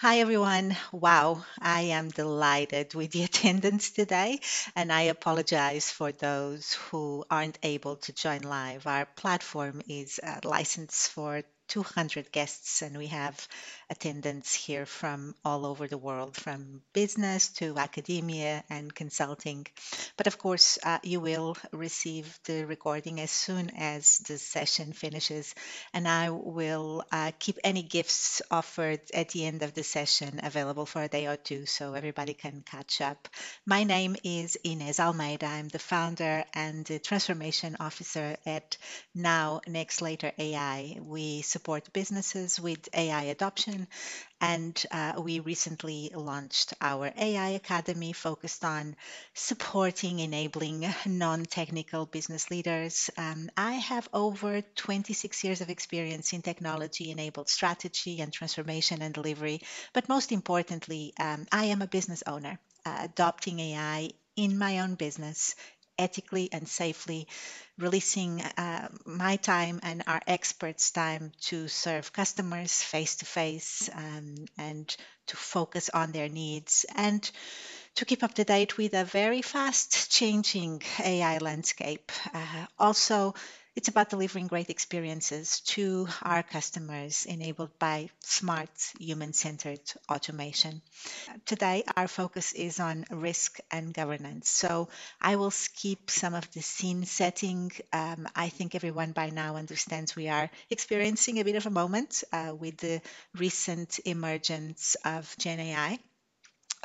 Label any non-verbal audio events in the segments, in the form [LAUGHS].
Hi, everyone. Wow, I am delighted with the [LAUGHS] attendance today, and I apologize for those who aren't able to join live. Our platform is uh, licensed for 200 guests, and we have attendance here from all over the world, from business to academia and consulting. But of course, uh, you will receive the recording as soon as the session finishes, and I will uh, keep any gifts offered at the end of the session available for a day or two so everybody can catch up. My name is Inez Almeida. I'm the founder and the transformation officer at Now Next Later AI. We support businesses with AI adoption and uh, we recently launched our AI Academy focused on supporting, enabling non technical business leaders. Um, I have over 26 years of experience in technology enabled strategy and transformation and delivery. But most importantly, um, I am a business owner, uh, adopting AI in my own business ethically and safely, releasing uh, my time and our experts' time to serve customers face to face and to focus on their needs and to keep up to date with a very fast changing AI landscape. Uh, also, it's about delivering great experiences to our customers enabled by smart human centered automation. Today, our focus is on risk and governance. So, I will skip some of the scene setting. Um, I think everyone by now understands we are experiencing a bit of a moment uh, with the recent emergence of Gen AI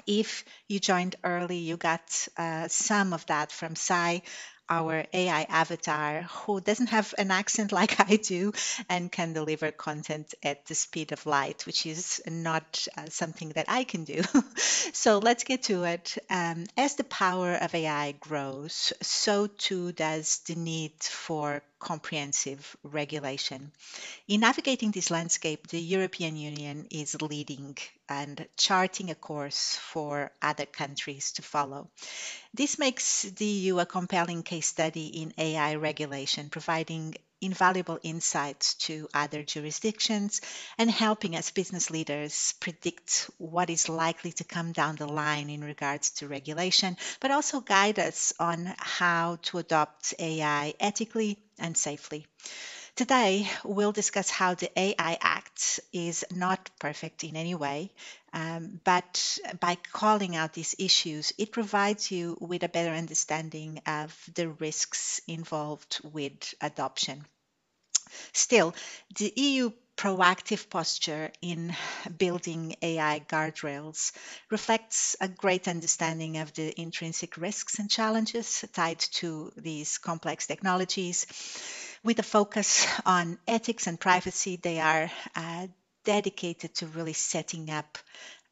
if you joined early, you got uh, some of that from Sai, our AI avatar, who doesn't have an accent [LAUGHS] like I do and can deliver content at the speed of light, which is not uh, something that I can do. [LAUGHS] so let's get to it. Um, as the power of AI grows, so too does the need for comprehensive regulation. In navigating this landscape, the European Union is leading and charting a course for other countries to follow. This makes the EU a compelling case study in AI regulation, providing invaluable insights to other jurisdictions and helping us business leaders predict what is likely to come down the line in regards to regulation, but also guide us on how to adopt AI ethically and safely. Today, we'll discuss how the AI Act is not perfect in any way, um, but by calling out these issues, it provides you with a better understanding of the risks involved with adoption. Still, the EU proactive posture in building AI guardrails reflects a great understanding of the intrinsic risks and challenges tied to these complex technologies with a focus on ethics and privacy, they are uh, dedicated to really setting up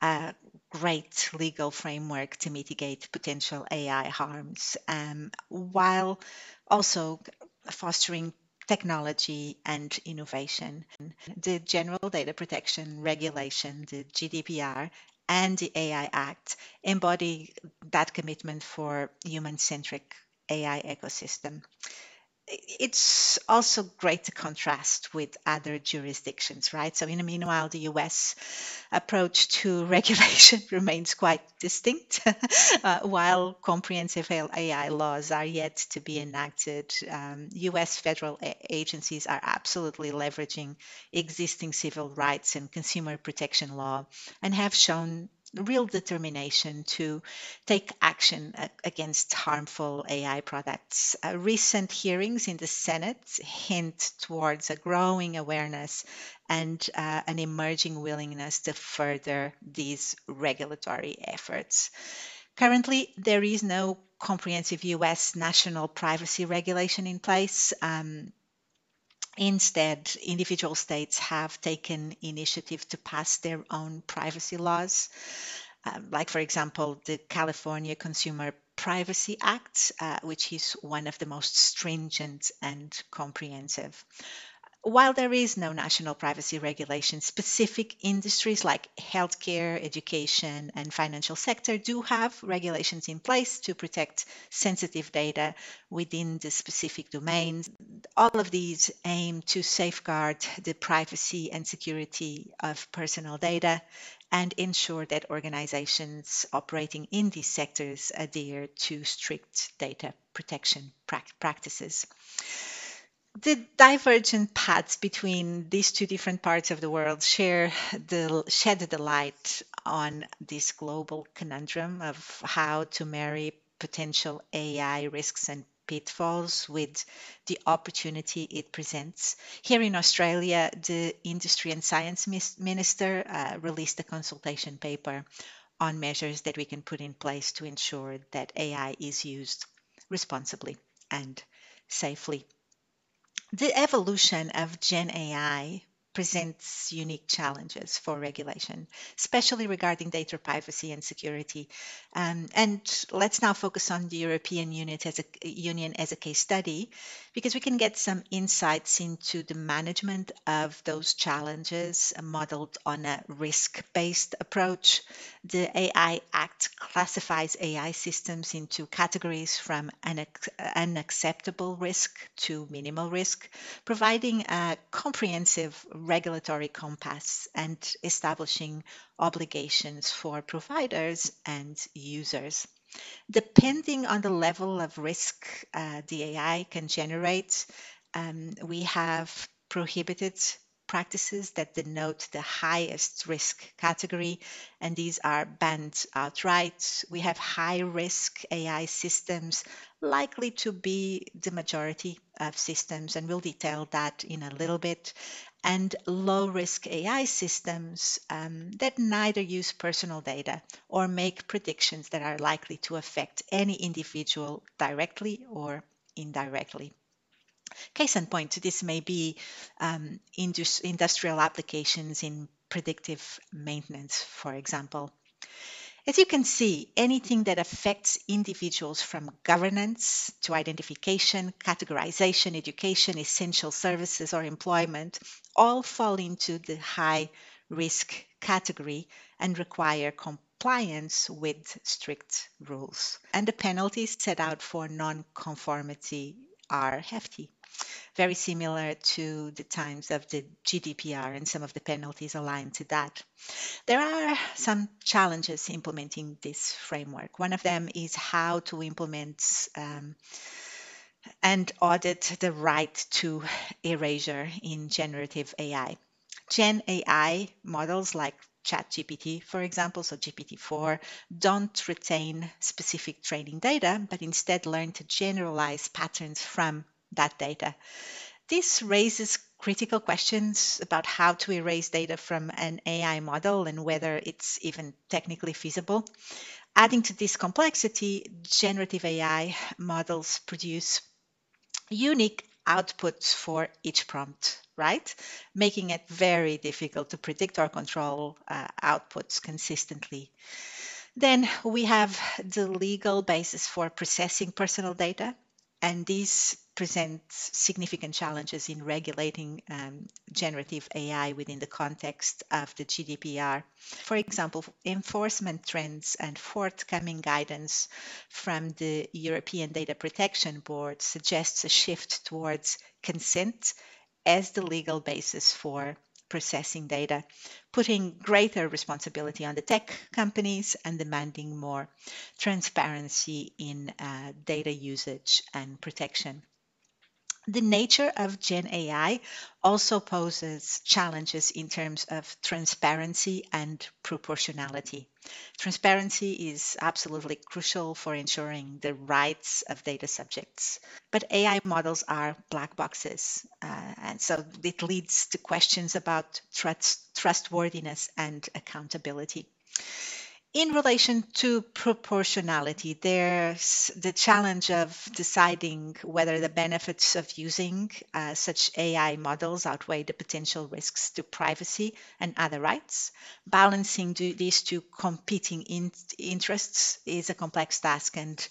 a great legal framework to mitigate potential AI harms, um, while also fostering technology and innovation. The General Data Protection Regulation, the GDPR, and the AI Act embody that commitment for human centric AI ecosystem it's also great to contrast with other jurisdictions, right? So, in the meanwhile, the US approach to [LAUGHS] regulation [LAUGHS] remains quite distinct, [LAUGHS] uh, while comprehensive AI laws are yet to be enacted. Um, US federal a- agencies are absolutely leveraging existing civil rights and consumer protection law and have shown real determination to take action against harmful AI products. Uh, recent hearings in the Senate hint towards a growing awareness and uh, an emerging willingness to further these regulatory efforts. Currently, there is no comprehensive US national privacy regulation in place. Um, Instead, individual states have taken initiative to pass their own privacy laws. Um, like, for example, the California Consumer Privacy Act, uh, which is one of the most stringent and comprehensive. While there is no national privacy regulation, specific industries like healthcare, education, and financial sector do have regulations in place to protect sensitive data within the specific domains. all of these aim to safeguard the privacy and security of personal data and ensure that organizations operating in these sectors adhere to strict data protection practices. The divergent paths between these two different parts of the world share the shed the light on this global conundrum of how to marry potential AI risks and pitfalls with the opportunity it presents. Here in Australia, the Industry and Science Minister uh, released a consultation paper on measures that we can put in place to ensure that AI is used responsibly and safely. The evolution of Gen AI presents unique challenges for regulation, especially regarding data privacy and security. Um, and let's now focus on the European Union as, a, Union as a case study, because we can get some insights into the management of those challenges modeled on a risk-based approach. The AI Act classifies AI systems into categories from an unacceptable risk to minimal risk, providing a comprehensive regulatory compass and establishing obligations for providers and users. Depending on the level of risk uh, the AI can generate, um, we have prohibited practices that denote the highest risk category, and these are banned outright. We have high risk AI systems likely to be the majority of systems, and we'll detail that in a little bit. And low risk AI systems um, that neither use personal data or make predictions that are likely to affect any individual directly or indirectly. Case in point, this may be um, indus- industrial applications in predictive maintenance, for example. As you can see, anything that affects individuals from governance to identification, categorization, education, essential services, or employment all fall into the high risk category and require compliance with strict rules. And the penalties set out for non conformity are hefty very similar to the times of the GDPR and some of the penalties aligned to that. There are some challenges implementing this framework. One of them is how to implement um, and audit the right to erasure in generative AI. Gen AI models like ChatGPT, for example, so GPT-4, don't retain specific training data, but instead learn to generalize patterns from that data. This raises critical questions about how to erase data from an AI model and whether it's even technically feasible. Adding to this complexity, generative AI models produce unique outputs for each prompt, right? Making it very difficult to predict or control uh, outputs consistently. Then we have the legal basis for processing personal data and these present significant challenges in regulating um, generative AI within the context of the GDPR. For example, enforcement trends and forthcoming guidance from the European Data Protection Board suggests a shift towards consent as the legal basis for processing data, putting greater responsibility on the tech companies and demanding more transparency in uh, data usage and protection. The nature of Gen AI also poses challenges in terms of transparency and proportionality. Transparency is absolutely crucial for ensuring the rights of data subjects. But AI models are black boxes, uh, and so it leads to questions about trust, trustworthiness and accountability. In relation to proportionality, there's the challenge of deciding whether the benefits of using uh, such AI models outweigh the potential risks to privacy and other rights. Balancing these two competing in- interests is a complex task, and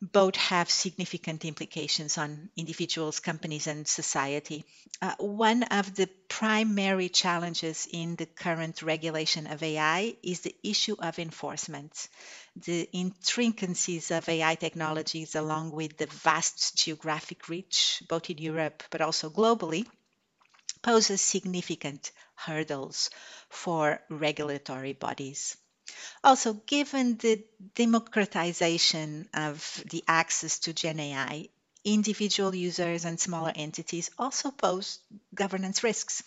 both have significant implications on individuals, companies, and society. Uh, one of the primary challenges in the current regulation of AI is the issue of enforcement. The intricacies of AI technologies, along with the vast geographic reach, both in Europe but also globally, poses significant hurdles for regulatory bodies. Also, given the democratization of the access to GenAI, individual users and smaller entities also pose governance risks.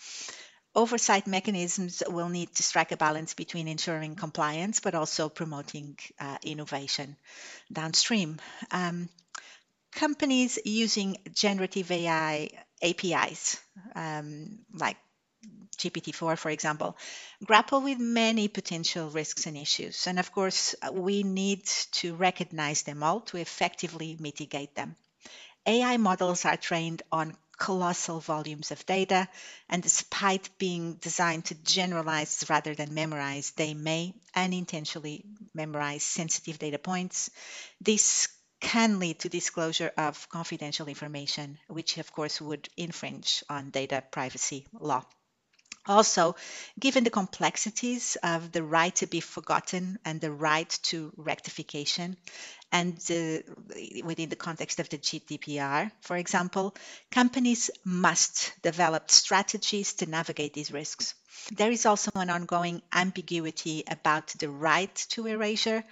Oversight mechanisms will need to strike a balance between ensuring compliance but also promoting uh, innovation downstream. Um, companies using generative AI APIs, um, like GPT-4, for example, grapple with many potential risks and issues. And of course, we need to recognize them all to effectively mitigate them. AI models are trained on colossal volumes of data, and despite being designed to generalize rather than memorize, they may unintentionally memorize sensitive data points. This can lead to disclosure of confidential information, which of course would infringe on data privacy law. Also, given the complexities of the right to be forgotten and the right to rectification, and uh, within the context of the GDPR, for example, companies must develop strategies to navigate these risks. There is also an ongoing ambiguity about the right to erasure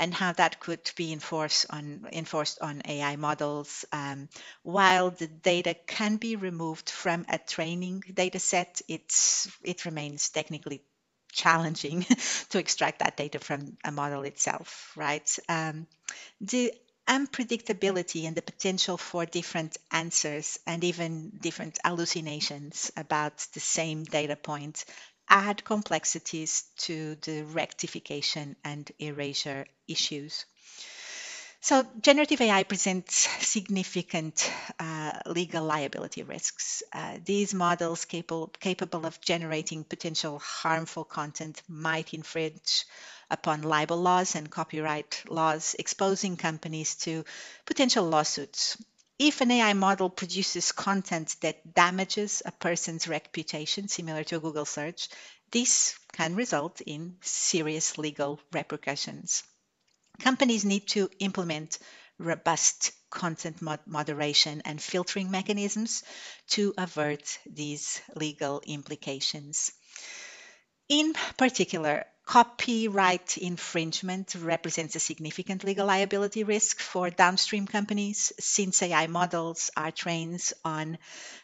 and how that could be enforced on enforced on AI models. Um, while the data can be removed from a training data set, it's it remains technically challenging [LAUGHS] to extract that data from a model itself, right? Um, the unpredictability and the potential for different answers and even different hallucinations about the same data point add complexities to the rectification and erasure issues. So, generative AI presents significant uh, legal liability risks. Uh, these models capable, capable of generating potential harmful content might infringe upon libel laws and copyright laws, exposing companies to potential lawsuits if an AI model produces content that damages a person's reputation, similar to a Google search, this can result in serious legal repercussions. Companies need to implement robust content mod- moderation and filtering mechanisms to avert these legal implications. In particular, copyright infringement represents a significant legal liability risk for downstream companies since AI models are trained on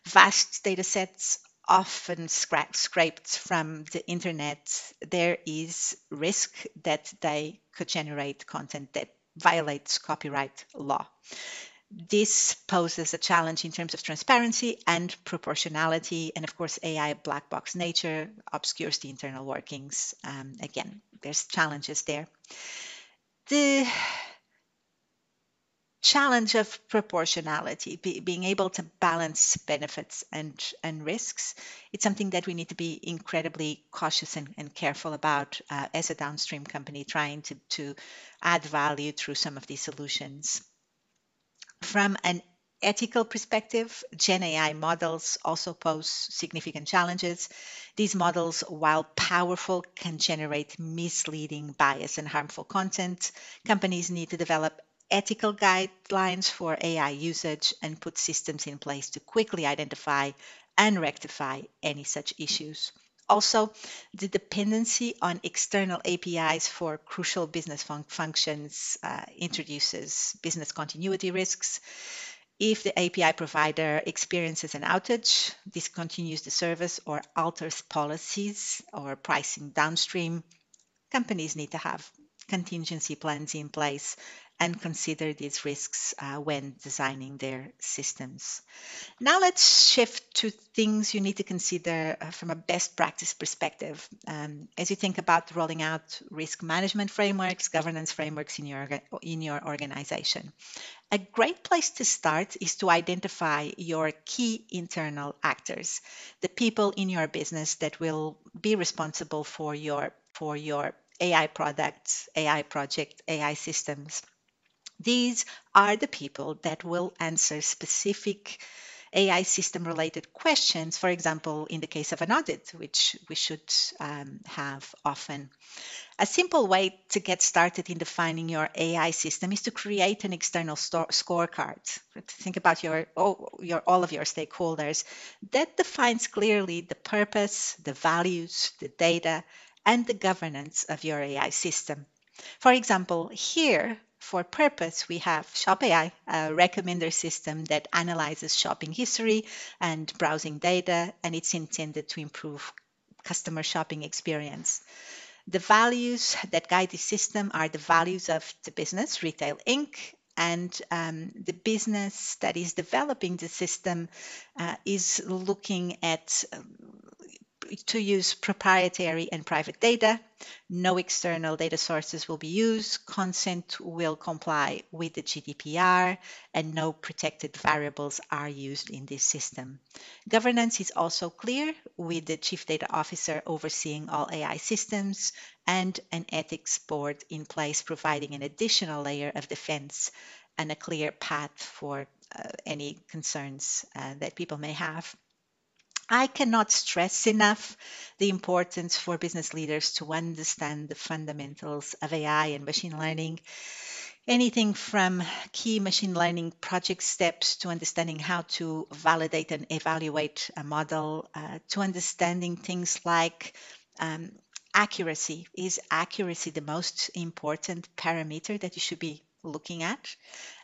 vast data sets often scra- scraped from the internet. There is risk that they could generate content that violates copyright law this poses a challenge in terms of transparency and proportionality. And of course, AI black box nature obscures the internal workings. Um, again, there's challenges there. The challenge of proportionality, be, being able to balance benefits and, and risks, it's something that we need to be incredibly cautious and, and careful about uh, as a downstream company trying to, to add value through some of these solutions. From an ethical perspective, Gen AI models also pose significant challenges. These models, while powerful, can generate misleading, bias, and harmful content. Companies need to develop ethical guidelines for AI usage and put systems in place to quickly identify and rectify any such issues. Also, the dependency on external APIs for crucial business fun- functions uh, introduces business continuity risks. If the API provider experiences an outage, discontinues the service, or alters policies or pricing downstream, companies need to have contingency plans in place and consider these risks uh, when designing their systems. Now let's shift to things you need to consider uh, from a best practice perspective um, as you think about rolling out risk management frameworks, governance frameworks in your in your organization. A great place to start is to identify your key internal actors, the people in your business that will be responsible for your for your AI products, AI project, AI systems These are the people that will answer specific AI system related questions, for example, in the case of an audit, which we should um, have often. A simple way to get started in defining your AI system is to create an external scorecard. Think about your, your all of your stakeholders that defines clearly the purpose, the values, the data, and the governance of your AI system. For example, here for purpose, we have Shop AI, a recommender system that analyzes shopping history and browsing data, and it's intended to improve customer shopping experience. The values that guide the system are the values of the business, Retail Inc., and um, the business that is developing the system uh, is looking at um, to use proprietary and private data. No external data sources will be used. Consent will comply with the GDPR, and no protected variables are used in this system. Governance is also clear, with the Chief Data Officer overseeing all AI systems and an ethics board in place, providing an additional layer of defense and a clear path for uh, any concerns uh, that people may have. I cannot stress enough the importance for business leaders to understand the fundamentals of AI and machine learning. Anything from key machine learning project steps to understanding how to validate and evaluate a model uh, to understanding things like um, accuracy. Is accuracy the most important parameter that you should be looking at?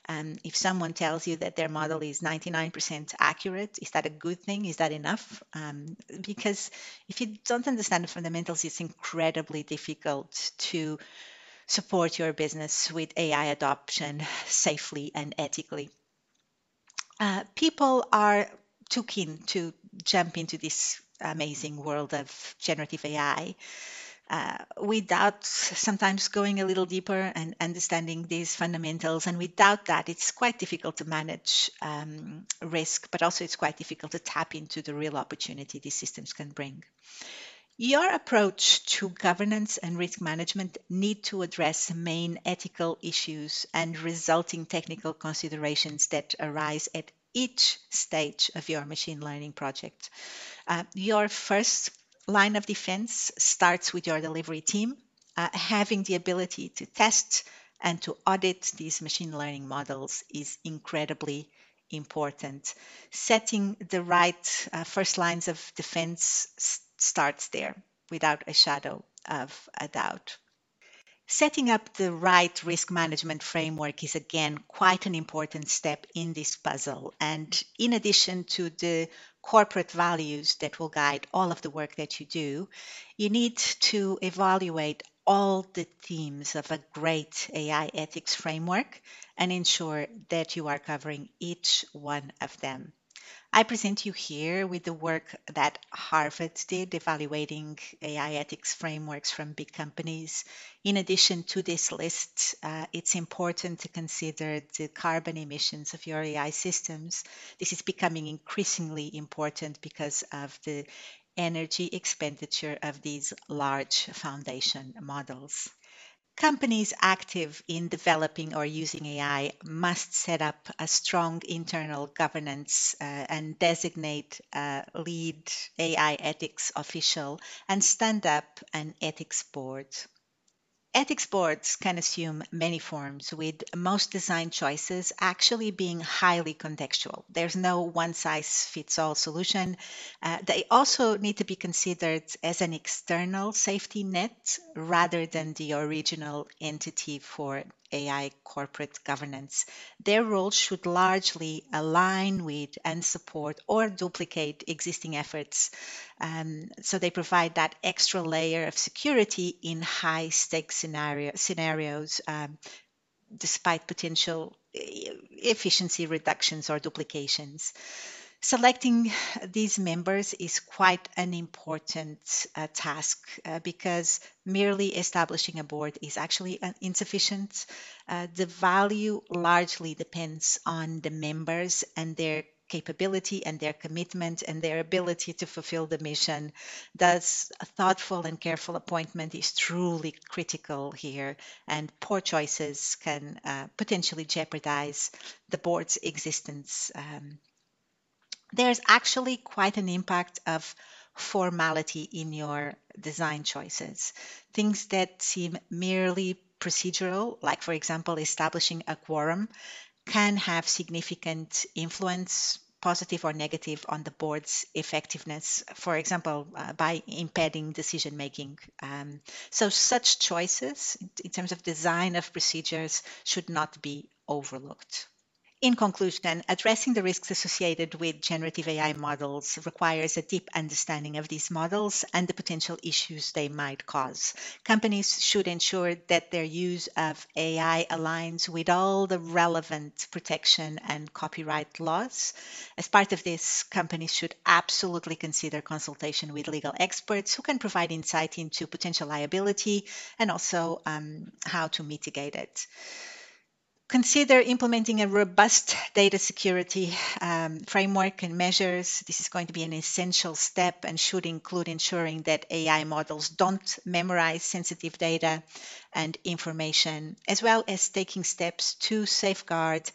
Um, if someone tells you that their model is 99% accurate, is that a good thing? Is that enough? Um, because if you don't understand the fundamentals, it's incredibly difficult to support your business with AI adoption safely and ethically. Uh, people are too keen to jump into this amazing world of generative AI uh, without sometimes going a little deeper and understanding these fundamentals. And without that, it's quite difficult to manage um, risk, but also it's quite difficult to tap into the real opportunity these systems can bring. Your approach to governance and risk management need to address main ethical issues and resulting technical considerations that arise at each stage of your machine learning project. Uh, your first line of defense starts with your delivery team, uh, having the ability to test and to audit these machine learning models is incredibly important. Setting the right uh, first lines of defense starts there without a shadow of a doubt. Setting up the right risk management framework is again quite an important step in this puzzle. And in addition to the corporate values that will guide all of the work that you do, you need to evaluate all the themes of a great AI ethics framework and ensure that you are covering each one of them. I present you here with the work that Harvard did evaluating AI ethics frameworks from big companies. In addition to this list, uh, it's important to consider the carbon emissions of your AI systems. This is becoming increasingly important because of the energy expenditure of these large foundation models. Companies active in developing or using AI must set up a strong internal governance uh, and designate a lead AI ethics official and stand up an ethics board. Ethics boards can assume many forms, with most design choices actually being highly contextual. There's no one size fits all solution. Uh, they also need to be considered as an external safety net rather than the original entity for AI corporate governance. Their role should largely align with and support or duplicate existing efforts. Um, so they provide that extra layer of security in high stakes scenario, scenarios. Um, despite potential efficiency reductions or duplications. Selecting these members is quite an important uh, task uh, because merely establishing a board is actually insufficient. Uh, the value largely depends on the members and their capability and their commitment and their ability to fulfill the mission. Thus, a thoughtful and careful appointment is truly critical here, and poor choices can uh, potentially jeopardize the board's existence. Um, there's actually quite an impact of formality in your design choices. Things that seem merely procedural, like, for example, establishing a quorum, can have significant influence, positive or negative, on the board's effectiveness, for example, uh, by impeding decision making. Um, so, such choices in terms of design of procedures should not be overlooked. In conclusion, addressing the risks associated with generative AI models requires a deep understanding of these models and the potential issues they might cause. Companies should ensure that their use of AI aligns with all the relevant protection and copyright laws. As part of this, companies should absolutely consider consultation with legal experts who can provide insight into potential liability and also um, how to mitigate it consider implementing a robust data security um, framework and measures. This is going to be an essential step and should include ensuring that AI models don't memorize sensitive data and information, as well as taking steps to safeguard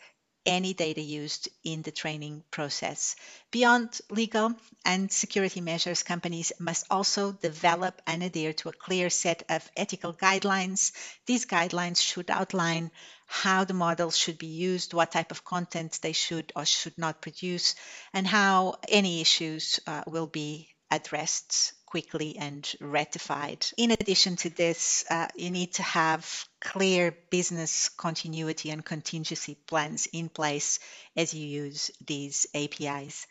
any data used in the training process. Beyond legal and security measures, companies must also develop and adhere to a clear set of ethical guidelines. These guidelines should outline how the models should be used, what type of content they should or should not produce, and how any issues uh, will be addressed quickly and ratified. In addition to this, uh, you need to have clear business continuity and contingency plans in place as you use these APIs.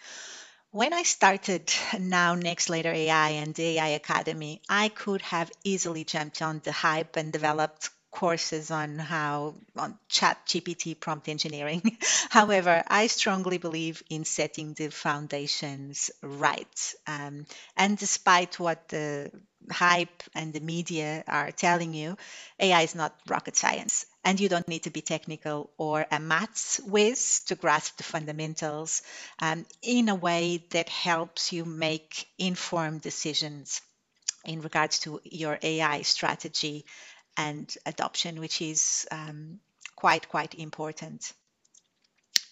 When I started Now Next Later AI and the AI Academy, I could have easily jumped on the hype and developed courses on how on ChatGPT prompt engineering. [LAUGHS] However i strongly believe in setting the foundations right. Um, and despite what the hype and the media are telling you ai is not rocket science. And you don't need to be technical or a maths whiz to grasp the fundamentals um, in a way that helps you make informed decisions in regards to your ai strategy and adoption, which is um, quite, quite important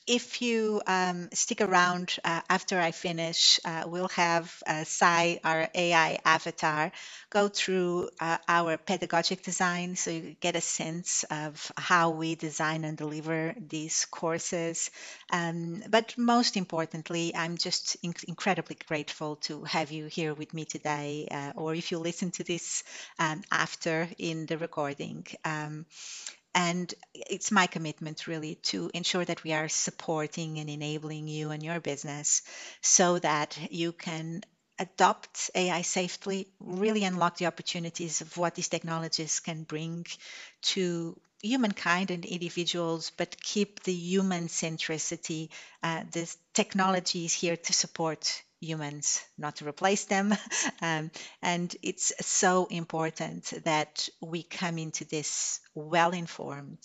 if you um, stick around uh, after I finish, uh, we'll have uh, Sai, our AI avatar, go through uh, our pedagogic design so you get a sense of how we design and deliver these courses. Um, but most importantly, I'm just inc- incredibly grateful to have you here with me today, uh, or if you listen to this um, after in the recording. And it's my commitment really to ensure that we are supporting and enabling you and your business so that you can adopt AI safely, really unlock the opportunities of what these technologies can bring to humankind and individuals, but keep the human centricity. Uh, the technology is here to support humans, not to replace them. [LAUGHS] Um, and it's so important that we come into this well informed,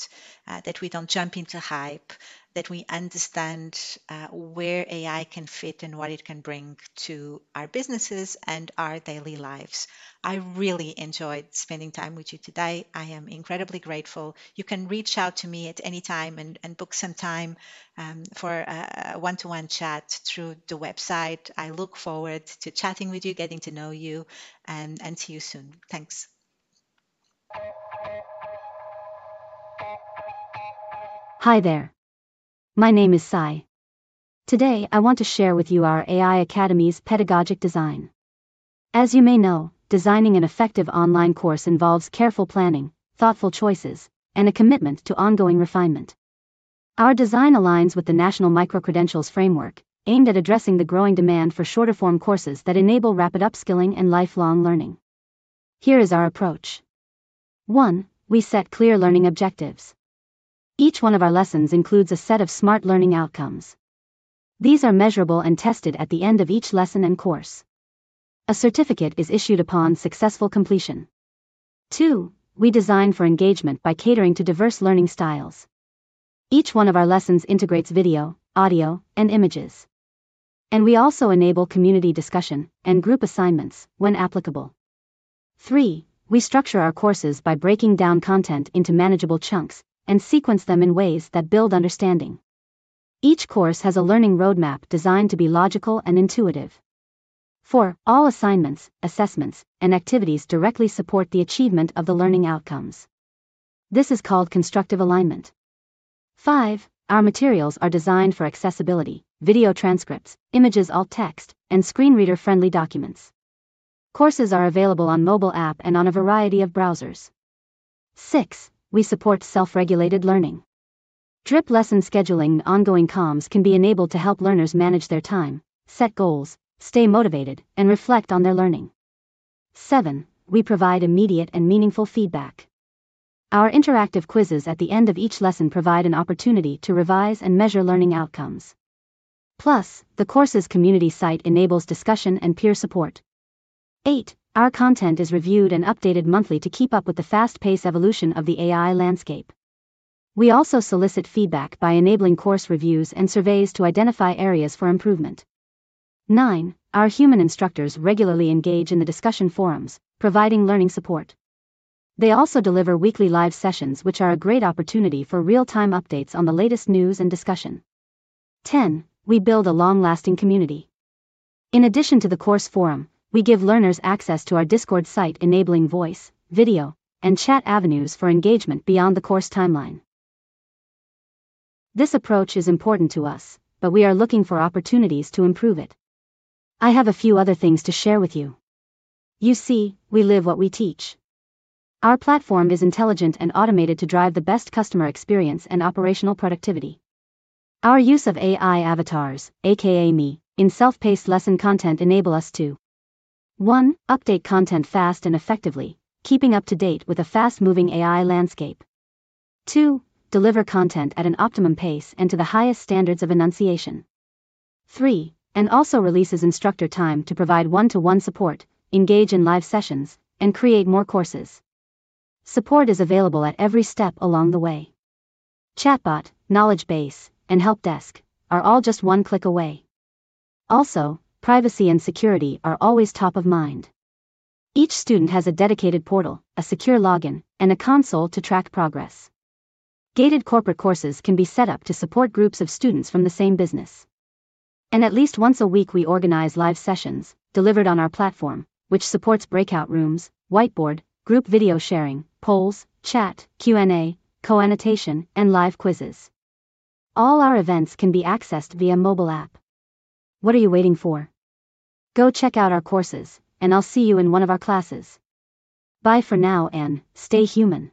uh, that we don't jump into hype, that we understand uh, where AI can fit and what it can bring to our businesses and our daily lives. I really enjoyed spending time with you today. I am incredibly grateful. You can reach out to me at any time and, and book some time um, for a one to one chat through the website. I look forward to chatting with you, getting to know you, and, and see you soon. Thanks. Hi there. My name is Sai. Today I want to share with you our AI Academy's pedagogic design. As you may know, designing an effective online course involves careful planning, thoughtful choices, and a commitment to ongoing refinement. Our design aligns with the National Microcredentials Framework, aimed at addressing the growing demand for shorter form courses that enable rapid upskilling and lifelong learning. Here is our approach 1. We set clear learning objectives. Each one of our lessons includes a set of smart learning outcomes. These are measurable and tested at the end of each lesson and course. A certificate is issued upon successful completion. 2. We design for engagement by catering to diverse learning styles. Each one of our lessons integrates video, audio, and images. And we also enable community discussion and group assignments when applicable. 3. We structure our courses by breaking down content into manageable chunks and sequence them in ways that build understanding. Each course has a learning roadmap designed to be logical and intuitive. 4. All assignments, assessments, and activities directly support the achievement of the learning outcomes. This is called constructive alignment. 5. Our materials are designed for accessibility, video transcripts, images alt text, and screen reader friendly documents. Courses are available on mobile app and on a variety of browsers. 6. We support self-regulated learning. Drip lesson scheduling and ongoing comms can be enabled to help learners manage their time, set goals, stay motivated, and reflect on their learning. 7. We provide immediate and meaningful feedback. Our interactive quizzes at the end of each lesson provide an opportunity to revise and measure learning outcomes. Plus, the course's community site enables discussion and peer support. 8. Our content is reviewed and updated monthly to keep up with the fast paced evolution of the AI landscape. We also solicit feedback by enabling course reviews and surveys to identify areas for improvement. 9. Our human instructors regularly engage in the discussion forums, providing learning support. They also deliver weekly live sessions, which are a great opportunity for real time updates on the latest news and discussion. 10 we build a long-lasting community. In addition to the course forum, we give learners access to our Discord site enabling voice, video, and chat avenues for engagement beyond the course timeline. This approach is important to us, but we are looking for opportunities to improve it. I have a few other things to share with you. You see, we live what we teach. Our platform is intelligent and automated to drive the best customer experience and operational productivity. Our use of AI avatars, aka me, in self-paced lesson content enable us to 1. Update content fast and effectively, keeping up to date with a fast-moving AI landscape. 2. Deliver content at an optimum pace and to the highest standards of enunciation. 3. And also releases instructor time to provide one-to-one support, engage in live sessions, and create more courses. Support is available at every step along the way. Chatbot, knowledge base, and help desk are all just one click away. Also, privacy and security are always top of mind. Each student has a dedicated portal, a secure login, and a console to track progress. Gated corporate courses can be set up to support groups of students from the same business. And at least once a week we organize live sessions, delivered on our platform, which supports breakout rooms, whiteboard, group video sharing, polls, chat, Q&A, co-annotation, and live quizzes. All our events can be accessed via mobile app. What are you waiting for? Go check out our courses, and I'll see you in one of our classes. Bye for now and stay human.